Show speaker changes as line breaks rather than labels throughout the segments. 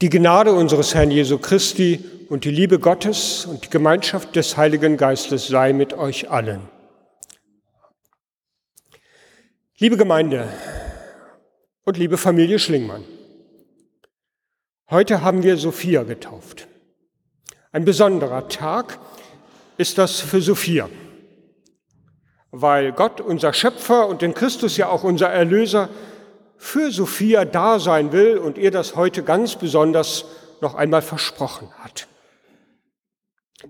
Die Gnade unseres Herrn Jesu Christi und die Liebe Gottes und die Gemeinschaft des Heiligen Geistes sei mit euch allen. Liebe Gemeinde und liebe Familie Schlingmann, heute haben wir Sophia getauft. Ein besonderer Tag ist das für Sophia, weil Gott, unser Schöpfer und in Christus ja auch unser Erlöser, für Sophia da sein will und ihr das heute ganz besonders noch einmal versprochen hat.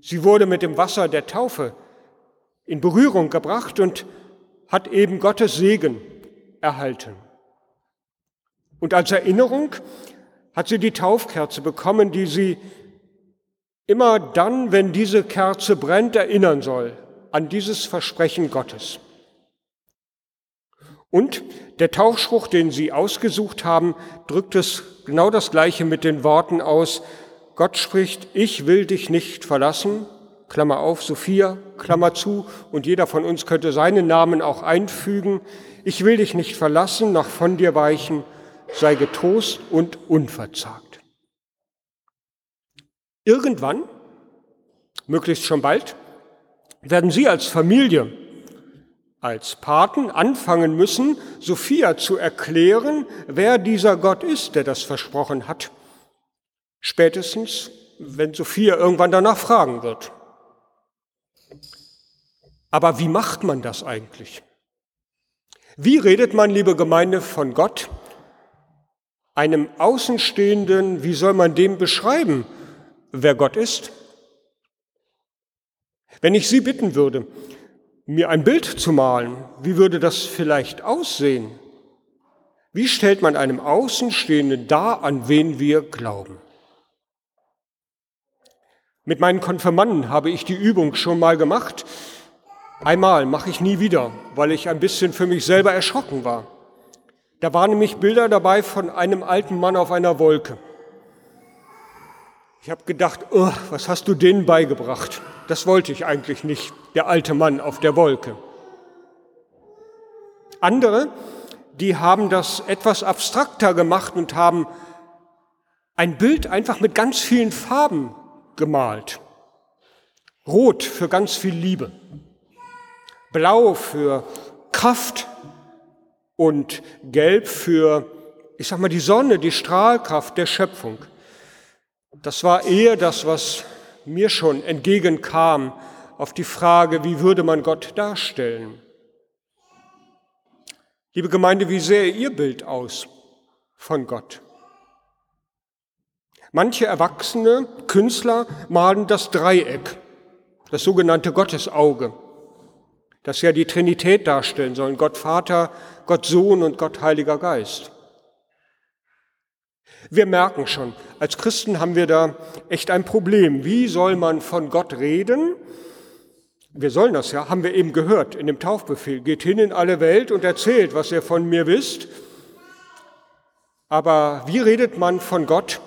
Sie wurde mit dem Wasser der Taufe in Berührung gebracht und hat eben Gottes Segen erhalten. Und als Erinnerung hat sie die Taufkerze bekommen, die sie immer dann, wenn diese Kerze brennt, erinnern soll an dieses Versprechen Gottes. Und der Tauchspruch, den Sie ausgesucht haben, drückt es genau das Gleiche mit den Worten aus. Gott spricht, ich will dich nicht verlassen, Klammer auf, Sophia, Klammer zu, und jeder von uns könnte seinen Namen auch einfügen. Ich will dich nicht verlassen, noch von dir weichen, sei getrost und unverzagt. Irgendwann, möglichst schon bald, werden Sie als Familie als Paten anfangen müssen, Sophia zu erklären, wer dieser Gott ist, der das versprochen hat. Spätestens, wenn Sophia irgendwann danach fragen wird. Aber wie macht man das eigentlich? Wie redet man, liebe Gemeinde, von Gott? Einem Außenstehenden, wie soll man dem beschreiben, wer Gott ist? Wenn ich Sie bitten würde, mir ein Bild zu malen, wie würde das vielleicht aussehen? Wie stellt man einem Außenstehenden dar, an wen wir glauben? Mit meinen Konfirmanden habe ich die Übung schon mal gemacht. Einmal mache ich nie wieder, weil ich ein bisschen für mich selber erschrocken war. Da waren nämlich Bilder dabei von einem alten Mann auf einer Wolke. Ich habe gedacht, was hast du denen beigebracht? Das wollte ich eigentlich nicht, der alte Mann auf der Wolke. Andere, die haben das etwas abstrakter gemacht und haben ein Bild einfach mit ganz vielen Farben gemalt. Rot für ganz viel Liebe, blau für Kraft und gelb für, ich sag mal, die Sonne, die Strahlkraft der Schöpfung. Das war eher das, was mir schon entgegenkam auf die Frage, wie würde man Gott darstellen? Liebe Gemeinde, wie sähe Ihr Bild aus von Gott? Manche erwachsene Künstler malen das Dreieck, das sogenannte Gottesauge, das ja die Trinität darstellen soll, Gott Vater, Gott Sohn und Gott Heiliger Geist. Wir merken schon, als Christen haben wir da echt ein Problem. Wie soll man von Gott reden? Wir sollen das ja, haben wir eben gehört in dem Taufbefehl. Geht hin in alle Welt und erzählt, was ihr von mir wisst. Aber wie redet man von Gott,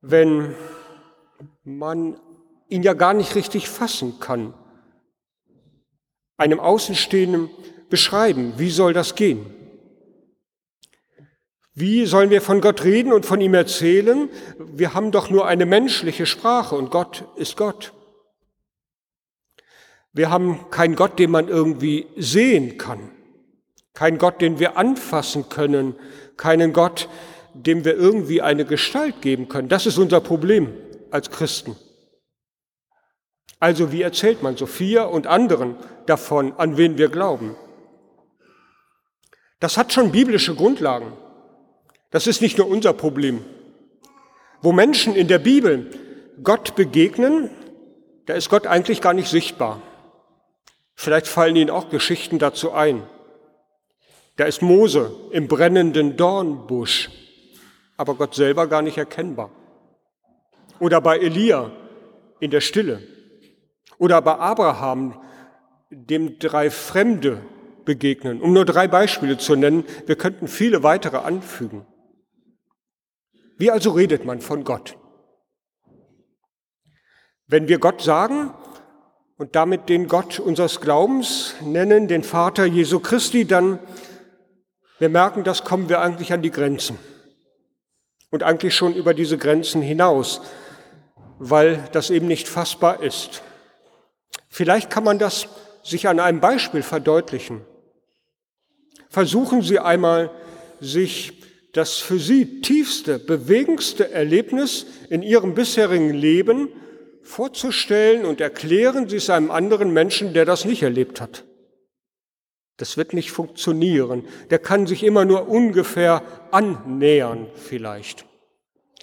wenn man ihn ja gar nicht richtig fassen kann? Einem Außenstehenden beschreiben, wie soll das gehen? Wie sollen wir von Gott reden und von ihm erzählen? Wir haben doch nur eine menschliche Sprache und Gott ist Gott. Wir haben keinen Gott, den man irgendwie sehen kann, keinen Gott, den wir anfassen können, keinen Gott, dem wir irgendwie eine Gestalt geben können. Das ist unser Problem als Christen. Also wie erzählt man Sophia und anderen davon, an wen wir glauben? Das hat schon biblische Grundlagen. Das ist nicht nur unser Problem. Wo Menschen in der Bibel Gott begegnen, da ist Gott eigentlich gar nicht sichtbar. Vielleicht fallen Ihnen auch Geschichten dazu ein. Da ist Mose im brennenden Dornbusch, aber Gott selber gar nicht erkennbar. Oder bei Elia in der Stille. Oder bei Abraham, dem drei Fremde begegnen. Um nur drei Beispiele zu nennen, wir könnten viele weitere anfügen. Wie also redet man von Gott? Wenn wir Gott sagen und damit den Gott unseres Glaubens nennen, den Vater Jesu Christi, dann wir merken, das kommen wir eigentlich an die Grenzen. und eigentlich schon über diese Grenzen hinaus, weil das eben nicht fassbar ist. Vielleicht kann man das sich an einem Beispiel verdeutlichen. Versuchen Sie einmal, sich das für Sie tiefste, bewegendste Erlebnis in Ihrem bisherigen Leben vorzustellen und erklären Sie es einem anderen Menschen, der das nicht erlebt hat. Das wird nicht funktionieren. Der kann sich immer nur ungefähr annähern vielleicht.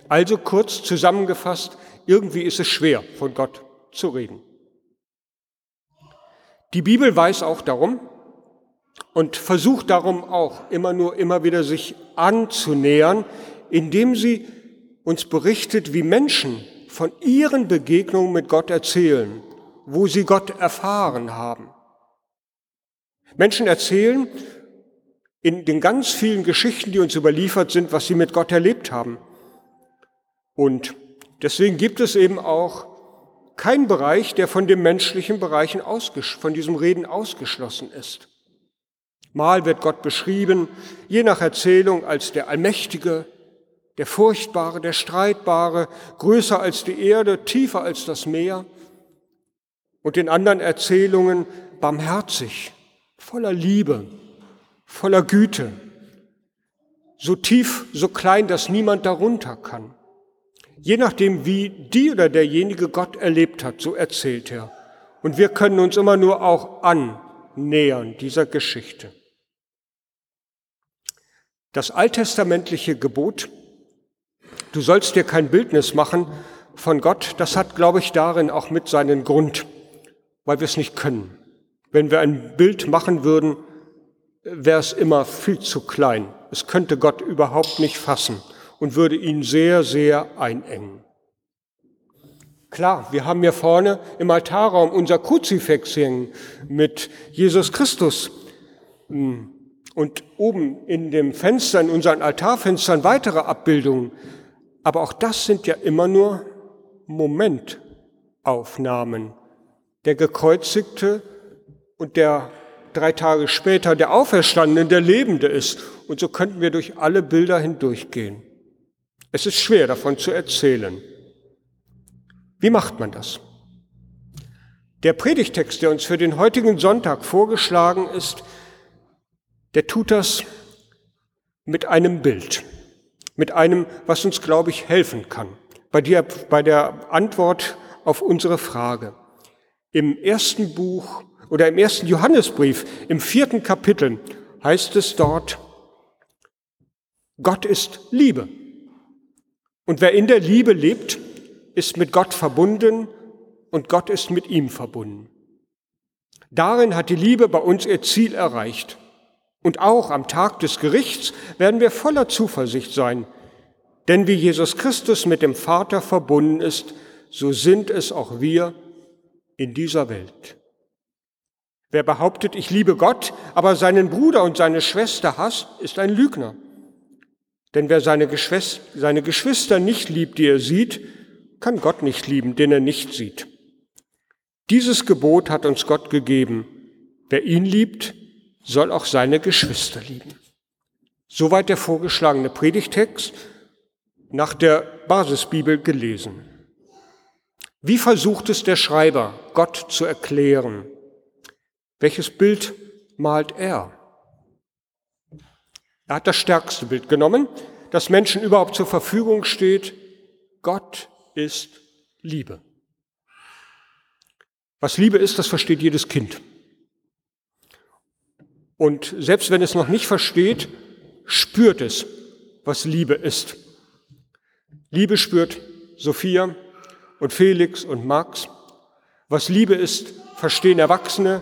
Also kurz zusammengefasst, irgendwie ist es schwer, von Gott zu reden. Die Bibel weiß auch darum und versucht darum auch immer nur immer wieder sich anzunähern, indem sie uns berichtet, wie Menschen von ihren Begegnungen mit Gott erzählen, wo sie Gott erfahren haben. Menschen erzählen in den ganz vielen Geschichten, die uns überliefert sind, was sie mit Gott erlebt haben. Und deswegen gibt es eben auch keinen Bereich, der von den menschlichen Bereichen von diesem Reden ausgeschlossen ist. Mal wird Gott beschrieben, je nach Erzählung, als der Allmächtige, der Furchtbare, der Streitbare, größer als die Erde, tiefer als das Meer. Und in anderen Erzählungen barmherzig, voller Liebe, voller Güte, so tief, so klein, dass niemand darunter kann. Je nachdem, wie die oder derjenige Gott erlebt hat, so erzählt er. Und wir können uns immer nur auch annähern dieser Geschichte. Das alttestamentliche Gebot, du sollst dir kein Bildnis machen von Gott, das hat, glaube ich, darin auch mit seinen Grund, weil wir es nicht können. Wenn wir ein Bild machen würden, wäre es immer viel zu klein. Es könnte Gott überhaupt nicht fassen und würde ihn sehr, sehr einengen. Klar, wir haben hier vorne im Altarraum unser Kruzifix hängen mit Jesus Christus. Und oben in dem Fenster, in unseren Altarfenstern weitere Abbildungen. Aber auch das sind ja immer nur Momentaufnahmen. Der Gekreuzigte und der drei Tage später der Auferstandene, der Lebende ist. Und so könnten wir durch alle Bilder hindurchgehen. Es ist schwer davon zu erzählen. Wie macht man das? Der Predigtext, der uns für den heutigen Sonntag vorgeschlagen ist, der tut das mit einem Bild, mit einem, was uns, glaube ich, helfen kann bei der, bei der Antwort auf unsere Frage. Im ersten Buch oder im ersten Johannesbrief, im vierten Kapitel, heißt es dort, Gott ist Liebe. Und wer in der Liebe lebt, ist mit Gott verbunden und Gott ist mit ihm verbunden. Darin hat die Liebe bei uns ihr Ziel erreicht. Und auch am Tag des Gerichts werden wir voller Zuversicht sein. Denn wie Jesus Christus mit dem Vater verbunden ist, so sind es auch wir in dieser Welt. Wer behauptet, ich liebe Gott, aber seinen Bruder und seine Schwester hasst, ist ein Lügner. Denn wer seine Geschwister, seine Geschwister nicht liebt, die er sieht, kann Gott nicht lieben, den er nicht sieht. Dieses Gebot hat uns Gott gegeben. Wer ihn liebt, soll auch seine Geschwister lieben. Soweit der vorgeschlagene Predigtext nach der Basisbibel gelesen. Wie versucht es der Schreiber, Gott zu erklären? Welches Bild malt er? Er hat das stärkste Bild genommen, das Menschen überhaupt zur Verfügung steht. Gott ist Liebe. Was Liebe ist, das versteht jedes Kind. Und selbst wenn es noch nicht versteht, spürt es, was Liebe ist. Liebe spürt Sophia und Felix und Max. Was Liebe ist, verstehen Erwachsene,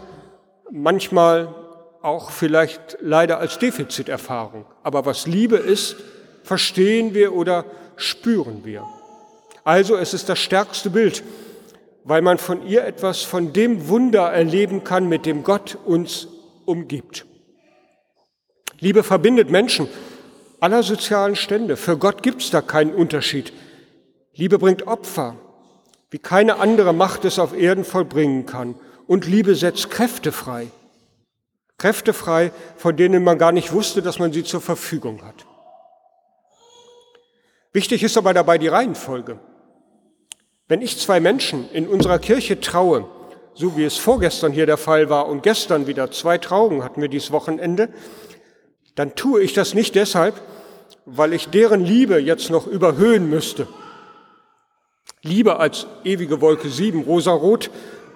manchmal auch vielleicht leider als Defiziterfahrung. Aber was Liebe ist, verstehen wir oder spüren wir. Also es ist das stärkste Bild, weil man von ihr etwas von dem Wunder erleben kann, mit dem Gott uns umgibt. Liebe verbindet Menschen aller sozialen Stände. Für Gott gibt es da keinen Unterschied. Liebe bringt Opfer, wie keine andere Macht es auf Erden vollbringen kann. Und Liebe setzt Kräfte frei. Kräfte frei, von denen man gar nicht wusste, dass man sie zur Verfügung hat. Wichtig ist aber dabei die Reihenfolge. Wenn ich zwei Menschen in unserer Kirche traue, so wie es vorgestern hier der Fall war und gestern wieder zwei Trauungen hatten wir dieses Wochenende, dann tue ich das nicht deshalb, weil ich deren Liebe jetzt noch überhöhen müsste. Liebe als ewige Wolke sieben, rosarot,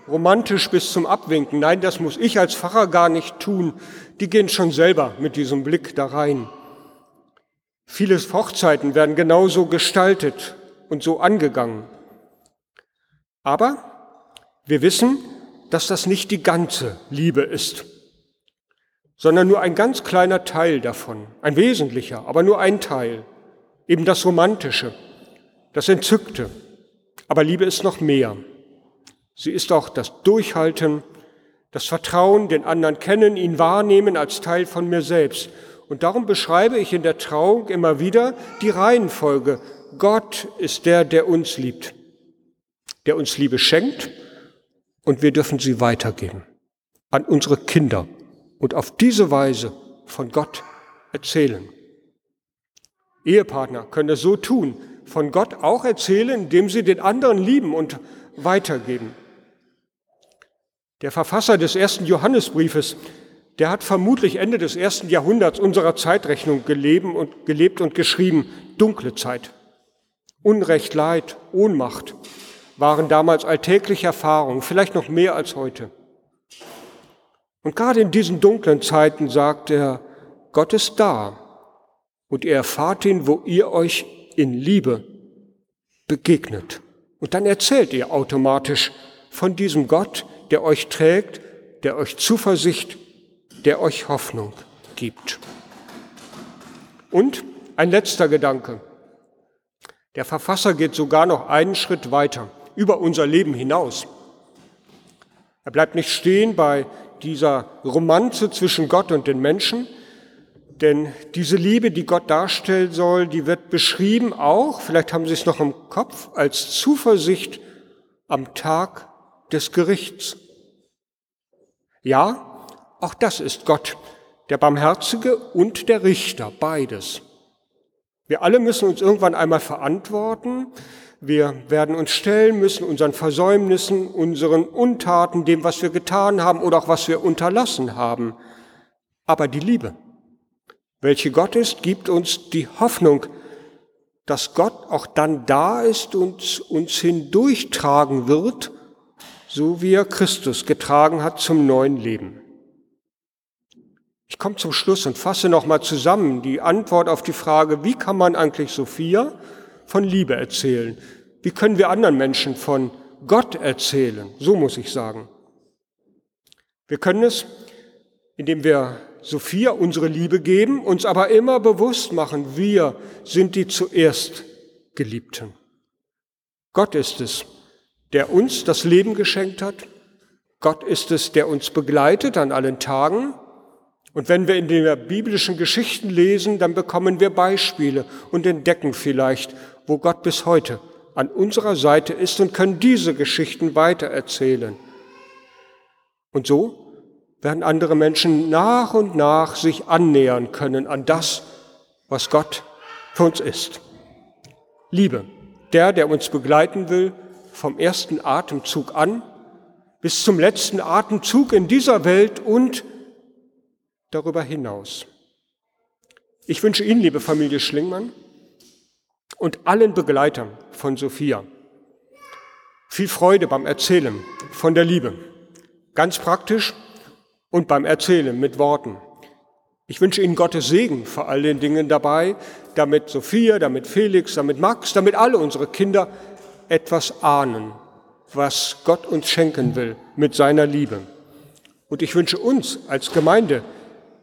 romantisch bis zum Abwinken. Nein, das muss ich als Pfarrer gar nicht tun. Die gehen schon selber mit diesem Blick da rein. Viele Hochzeiten werden genauso gestaltet und so angegangen. Aber wir wissen, dass das nicht die ganze Liebe ist, sondern nur ein ganz kleiner Teil davon, ein wesentlicher, aber nur ein Teil, eben das Romantische, das Entzückte. Aber Liebe ist noch mehr. Sie ist auch das Durchhalten, das Vertrauen, den anderen kennen, ihn wahrnehmen als Teil von mir selbst. Und darum beschreibe ich in der Trauung immer wieder die Reihenfolge. Gott ist der, der uns liebt, der uns Liebe schenkt und wir dürfen sie weitergeben an unsere Kinder und auf diese Weise von Gott erzählen. Ehepartner können es so tun, von Gott auch erzählen, indem sie den anderen lieben und weitergeben. Der Verfasser des ersten Johannesbriefes, der hat vermutlich Ende des ersten Jahrhunderts unserer Zeitrechnung gelebt und geschrieben, dunkle Zeit. Unrecht, Leid, Ohnmacht, waren damals alltägliche Erfahrungen, vielleicht noch mehr als heute. Und gerade in diesen dunklen Zeiten sagt er, Gott ist da und ihr erfahrt ihn, wo ihr euch in Liebe begegnet. Und dann erzählt ihr automatisch von diesem Gott, der euch trägt, der euch Zuversicht, der euch Hoffnung gibt. Und ein letzter Gedanke. Der Verfasser geht sogar noch einen Schritt weiter über unser Leben hinaus. Er bleibt nicht stehen bei dieser Romanze zwischen Gott und den Menschen, denn diese Liebe, die Gott darstellen soll, die wird beschrieben auch, vielleicht haben Sie es noch im Kopf, als Zuversicht am Tag des Gerichts. Ja, auch das ist Gott, der Barmherzige und der Richter, beides. Wir alle müssen uns irgendwann einmal verantworten, wir werden uns stellen müssen unseren Versäumnissen, unseren Untaten, dem, was wir getan haben oder auch was wir unterlassen haben. Aber die Liebe, welche Gott ist, gibt uns die Hoffnung, dass Gott auch dann da ist und uns hindurchtragen wird, so wie er Christus getragen hat zum neuen Leben. Ich komme zum Schluss und fasse nochmal zusammen die Antwort auf die Frage, wie kann man eigentlich Sophia von Liebe erzählen? Wie können wir anderen Menschen von Gott erzählen? So muss ich sagen. Wir können es, indem wir Sophia unsere Liebe geben, uns aber immer bewusst machen, wir sind die zuerst Geliebten. Gott ist es, der uns das Leben geschenkt hat. Gott ist es, der uns begleitet an allen Tagen. Und wenn wir in den biblischen Geschichten lesen, dann bekommen wir Beispiele und entdecken vielleicht, wo Gott bis heute an unserer Seite ist und können diese Geschichten weitererzählen. Und so werden andere Menschen nach und nach sich annähern können an das, was Gott für uns ist. Liebe, der, der uns begleiten will, vom ersten Atemzug an bis zum letzten Atemzug in dieser Welt und darüber hinaus. Ich wünsche Ihnen, liebe Familie Schlingmann, und allen Begleitern von Sophia viel Freude beim Erzählen von der Liebe, ganz praktisch und beim Erzählen mit Worten. Ich wünsche Ihnen Gottes Segen vor all den Dingen dabei, damit Sophia, damit Felix, damit Max, damit alle unsere Kinder etwas ahnen, was Gott uns schenken will mit seiner Liebe. Und ich wünsche uns als Gemeinde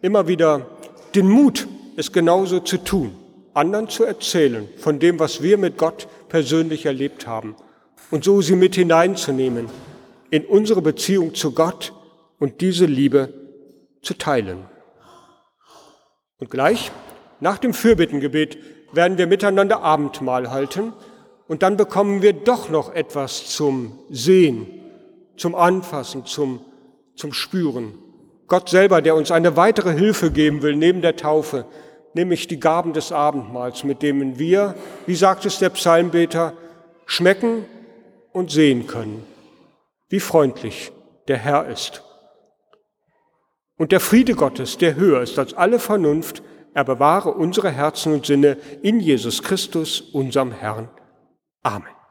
immer wieder den Mut, es genauso zu tun, anderen zu erzählen von dem, was wir mit Gott persönlich erlebt haben und so sie mit hineinzunehmen in unsere Beziehung zu Gott und diese Liebe zu teilen. Und gleich nach dem Fürbittengebet werden wir miteinander Abendmahl halten und dann bekommen wir doch noch etwas zum Sehen, zum Anfassen, zum, zum Spüren. Gott selber, der uns eine weitere Hilfe geben will neben der Taufe, nämlich die Gaben des Abendmahls, mit denen wir, wie sagt es der Psalmbeter, schmecken und sehen können, wie freundlich der Herr ist. Und der Friede Gottes, der höher ist als alle Vernunft, er bewahre unsere Herzen und Sinne in Jesus Christus, unserem Herrn. Amen.